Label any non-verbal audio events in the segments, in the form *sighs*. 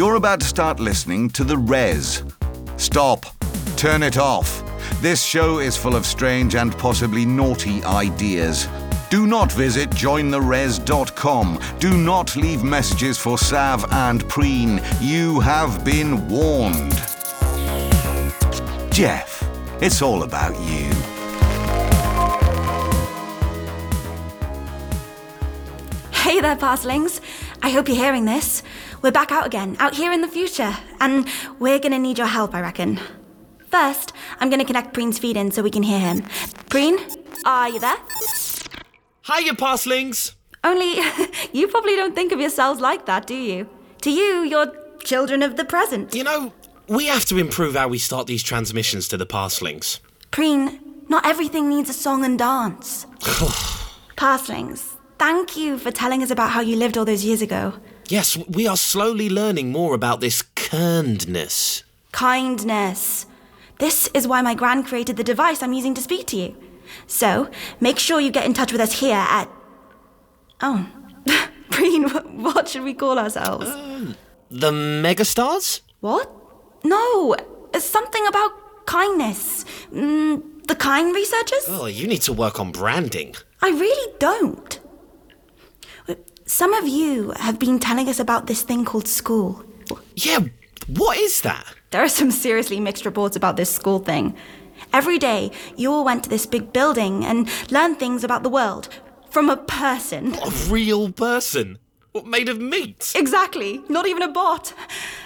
You're about to start listening to The Rez. Stop. Turn it off. This show is full of strange and possibly naughty ideas. Do not visit jointherez.com. Do not leave messages for Sav and Preen. You have been warned. Jeff, it's all about you. Hey there, parslings. I hope you're hearing this. We're back out again, out here in the future, and we're gonna need your help, I reckon. First, I'm gonna connect Preen's feed in so we can hear him. Preen, are you there? Hi, Hiya, parslings! Only, *laughs* you probably don't think of yourselves like that, do you? To you, you're children of the present. You know, we have to improve how we start these transmissions to the parslings. Preen, not everything needs a song and dance. *sighs* Parslings, thank you for telling us about how you lived all those years ago. Yes, we are slowly learning more about this kindness. Kindness. This is why my gran created the device I'm using to speak to you. So, make sure you get in touch with us here at. Oh. *laughs* Preen, what should we call ourselves? The megastars? What? No, something about kindness. Mm, the kind researchers? Oh, you need to work on branding. I really don't. Some of you have been telling us about this thing called school. Yeah, what is that? There are some seriously mixed reports about this school thing. Every day, you all went to this big building and learned things about the world from a person. A real person? What, made of meat? Exactly, not even a bot.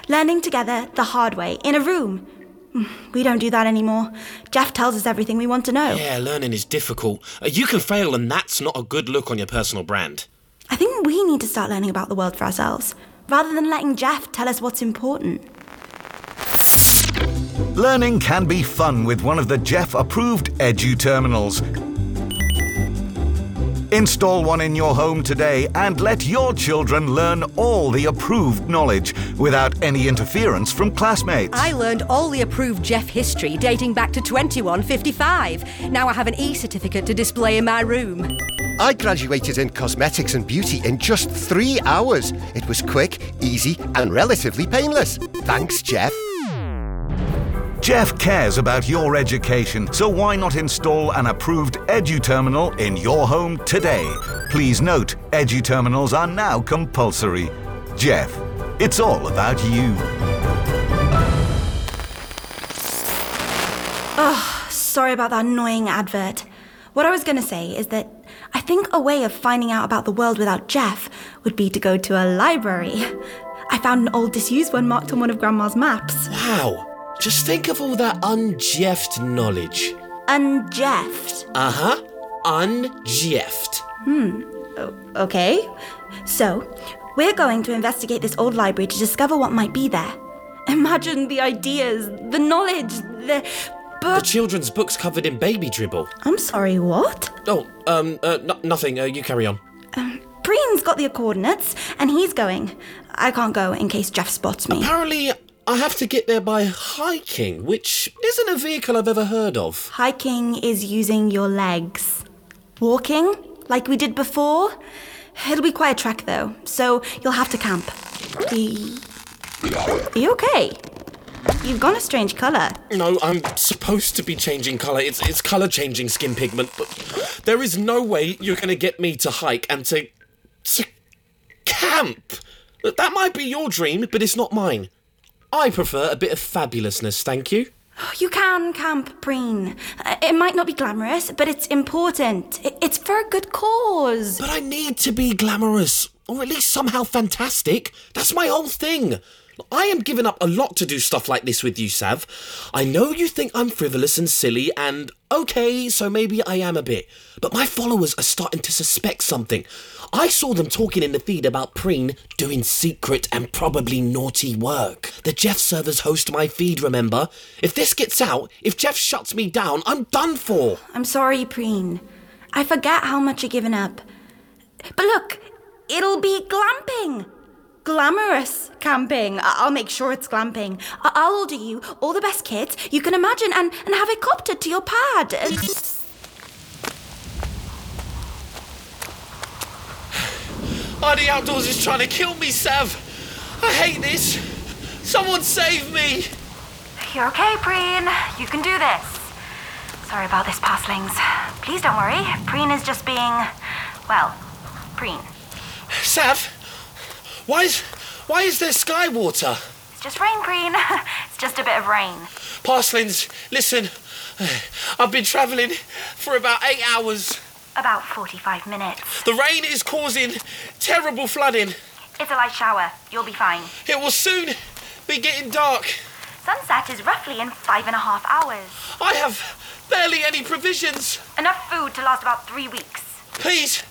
Learning together the hard way in a room. We don't do that anymore. Jeff tells us everything we want to know. Yeah, learning is difficult. Uh, you can fail, and that's not a good look on your personal brand. I think we need to start learning about the world for ourselves, rather than letting Jeff tell us what's important. Learning can be fun with one of the Jeff approved Edu terminals. Install one in your home today and let your children learn all the approved knowledge without any interference from classmates. I learned all the approved Jeff history dating back to 2155. Now I have an e certificate to display in my room. I graduated in cosmetics and beauty in just three hours. It was quick, easy, and relatively painless. Thanks, Jeff. Jeff cares about your education, so why not install an approved Edu terminal in your home today? Please note, Edu terminals are now compulsory. Jeff, it's all about you. Oh, sorry about that annoying advert. What I was going to say is that I think a way of finding out about the world without Jeff would be to go to a library. I found an old disused one marked on one of Grandma's maps. Wow. Just think of all that unjeffed knowledge. Unjeffed. Uh huh. Unjeffed. Hmm. Okay. So, we're going to investigate this old library to discover what might be there. Imagine the ideas, the knowledge, the. The children's books covered in baby dribble. I'm sorry, what? Oh, um, uh, no- nothing. Uh, you carry on. Um, Preen's got the coordinates, and he's going. I can't go in case Jeff spots me. Apparently, I have to get there by hiking, which isn't a vehicle I've ever heard of. Hiking is using your legs. Walking, like we did before, it'll be quite a trek though, so you'll have to camp. Are you okay? You've gone a strange colour. No, I'm supposed to be changing colour. It's it's colour changing skin pigment, but there is no way you're gonna get me to hike and to to camp. That might be your dream, but it's not mine. I prefer a bit of fabulousness, thank you. You can camp, Preen. Uh, It might not be glamorous, but it's important. It's for a good cause. But I need to be glamorous, or at least somehow fantastic. That's my whole thing. I am giving up a lot to do stuff like this with you, Sav. I know you think I'm frivolous and silly, and okay, so maybe I am a bit. But my followers are starting to suspect something. I saw them talking in the feed about Preen doing secret and probably naughty work. The Jeff servers host my feed, remember? If this gets out, if Jeff shuts me down, I'm done for. I'm sorry, Preen. I forget how much you're giving up. But look, it'll be glamping. Glamorous camping. I- I'll make sure it's glamping. I- I'll order you all the best kits you can imagine and, and have it coptered to your pad. Oh, the outdoors is trying to kill me, Sav. I hate this. Someone save me! You're okay, Preen. You can do this. Sorry about this, Parslings. Please don't worry. Preen is just being, well, Preen. Sav, why is, why is there sky water? It's just rain, Preen. *laughs* it's just a bit of rain. Parslings, listen. I've been travelling for about eight hours. About 45 minutes. The rain is causing terrible flooding. It's a light shower. You'll be fine. It will soon be getting dark. Sunset is roughly in five and a half hours. I have barely any provisions. Enough food to last about three weeks. Please,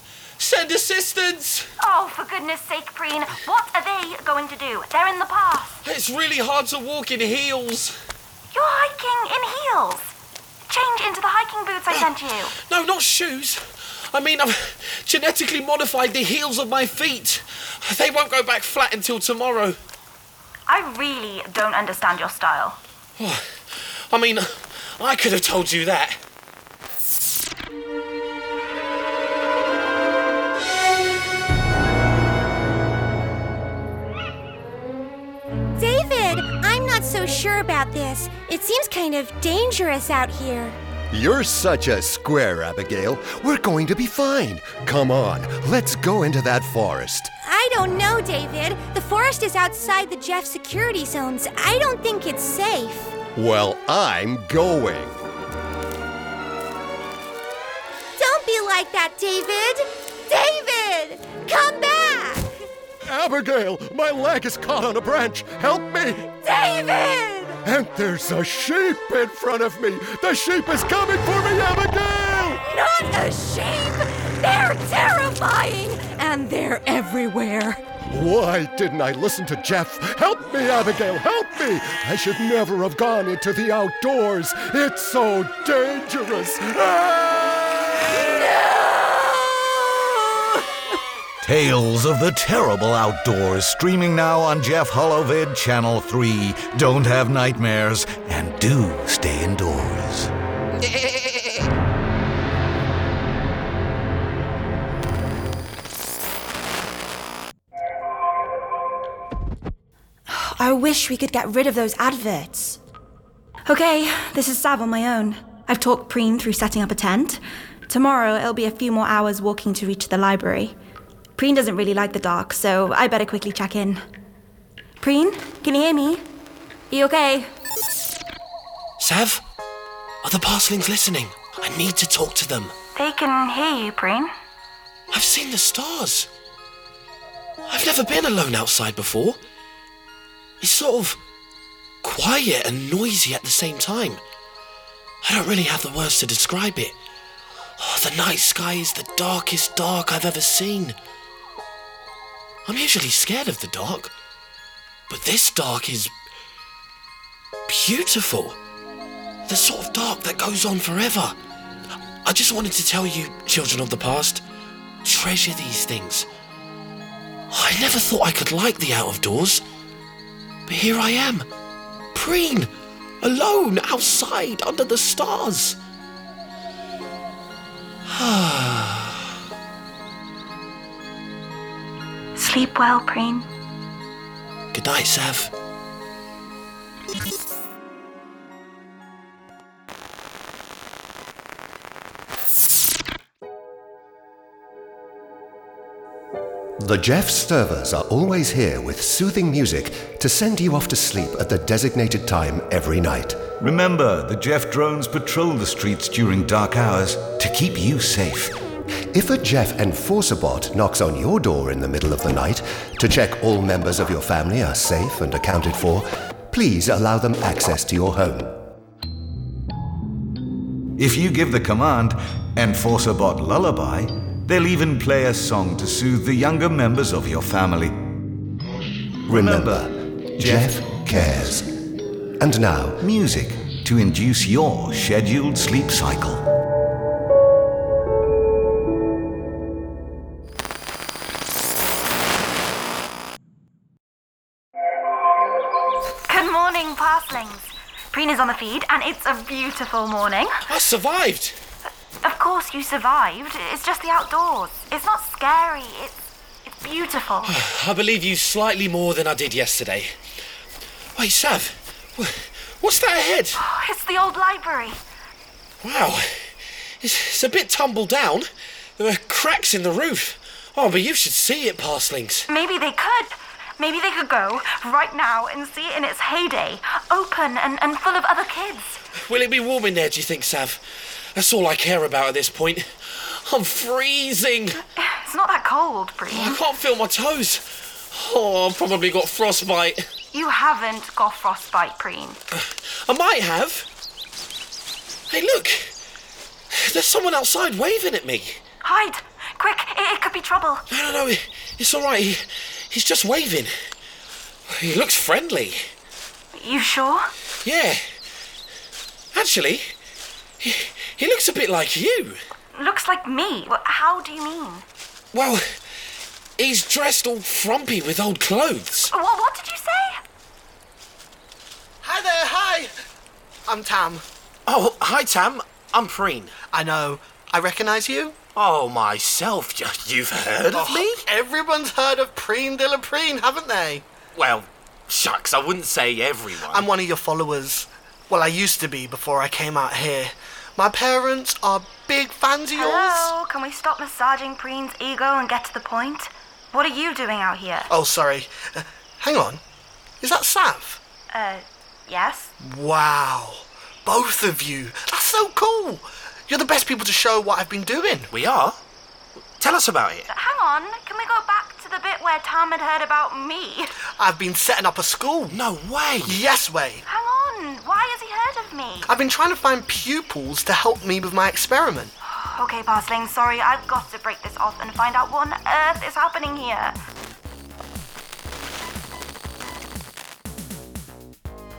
send assistance. Oh, for goodness sake, Preen. What are they going to do? They're in the path. It's really hard to walk in heels. You're hiking in heels. Change into the hiking boots I sent you. *sighs* No, not shoes. I mean, I've genetically modified the heels of my feet. They won't go back flat until tomorrow. I really don't understand your style. *sighs* I mean, I could have told you that. Sure about this. It seems kind of dangerous out here. You're such a square, Abigail. We're going to be fine. Come on, let's go into that forest. I don't know, David. The forest is outside the Jeff security zones. I don't think it's safe. Well, I'm going. Don't be like that, David! David! Come back! Abigail, my leg is caught on a branch. Help me! David! And there's a sheep in front of me. The sheep is coming for me, Abigail! Not a sheep! They're terrifying! And they're everywhere. Why didn't I listen to Jeff? Help me, Abigail, help me! I should never have gone into the outdoors. It's so dangerous. Ah! Tales of the Terrible Outdoors, streaming now on Jeff Holovid Channel 3. Don't have nightmares, and do stay indoors. I wish we could get rid of those adverts. Okay, this is Sav on my own. I've talked Preen through setting up a tent. Tomorrow it'll be a few more hours walking to reach the library. Preen doesn't really like the dark, so I better quickly check in. Preen, can you hear me? Are you okay? Sav? Are the parslings listening? I need to talk to them. They can hear you, Preen. I've seen the stars. I've never been alone outside before. It's sort of quiet and noisy at the same time. I don't really have the words to describe it. Oh, the night sky is the darkest dark I've ever seen. I'm usually scared of the dark, but this dark is beautiful. The sort of dark that goes on forever. I just wanted to tell you, children of the past, treasure these things. I never thought I could like the out of doors. But here I am, preen, alone outside under the stars. *sighs* Ah. Sleep well, Preen. Good night, Sav. The Jeff servers are always here with soothing music to send you off to sleep at the designated time every night. Remember, the Jeff drones patrol the streets during dark hours to keep you safe. If a Jeff Enforcer bot knocks on your door in the middle of the night to check all members of your family are safe and accounted for, please allow them access to your home. If you give the command, Enforcer Bot Lullaby, they'll even play a song to soothe the younger members of your family. Remember, Jeff cares. And now, Music to induce your scheduled sleep cycle. Parslings. Preen is on the feed, and it's a beautiful morning. I survived. Of course, you survived. It's just the outdoors. It's not scary. It's it's beautiful. *sighs* I believe you slightly more than I did yesterday. Wait, Sav, what's that ahead? *sighs* It's the old library. Wow, it's, it's a bit tumbled down. There are cracks in the roof. Oh, but you should see it, Parslings. Maybe they could. Maybe they could go right now and see it in its heyday, open and, and full of other kids. Will it be warm in there, do you think, Sav? That's all I care about at this point. I'm freezing. It's not that cold, oh, I can't feel my toes. Oh, I've probably got frostbite. You haven't got frostbite, Preen. Uh, I might have. Hey, look. There's someone outside waving at me. Hide! Quick, it, it could be trouble. No, no, no. it- It's all right. He, he's just waving. He looks friendly. You sure? Yeah. Actually, he, he looks a bit like you. Looks like me. How do you mean? Well, he's dressed all frumpy with old clothes. What, what did you say? Hi there, hi! I'm Tam. Oh, hi, Tam. I'm Preen. I know. I recognise you. Oh, myself. y- You've heard of me? Everyone's heard of Preen de la Preen, haven't they? Well, shucks, I wouldn't say everyone. I'm one of your followers. Well, I used to be before I came out here. My parents are big fans of yours. Hello, can we stop massaging Preen's ego and get to the point? What are you doing out here? Oh, sorry. Uh, hang on. Is that Sav? Uh, yes? Wow. Both of you. That's so cool. You're the best people to show what I've been doing. We are? Tell us about it. Hang on, can we go back to the bit where Tom had heard about me? I've been setting up a school. No way. Yes, way. Hang on, why has he heard of me? I've been trying to find pupils to help me with my experiment. *sighs* Okay, Parsling, sorry, I've got to break this off and find out what on earth is happening here.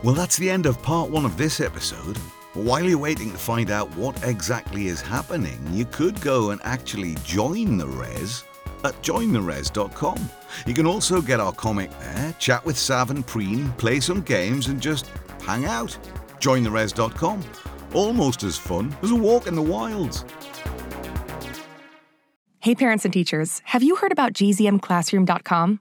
Well, that's the end of part one of this episode. While you're waiting to find out what exactly is happening, you could go and actually join the Rez at jointherez.com. You can also get our comic there, chat with Sav and Preen, play some games, and just hang out. Jointherez.com. Almost as fun as a walk in the wilds. Hey, parents and teachers, have you heard about gzmclassroom.com?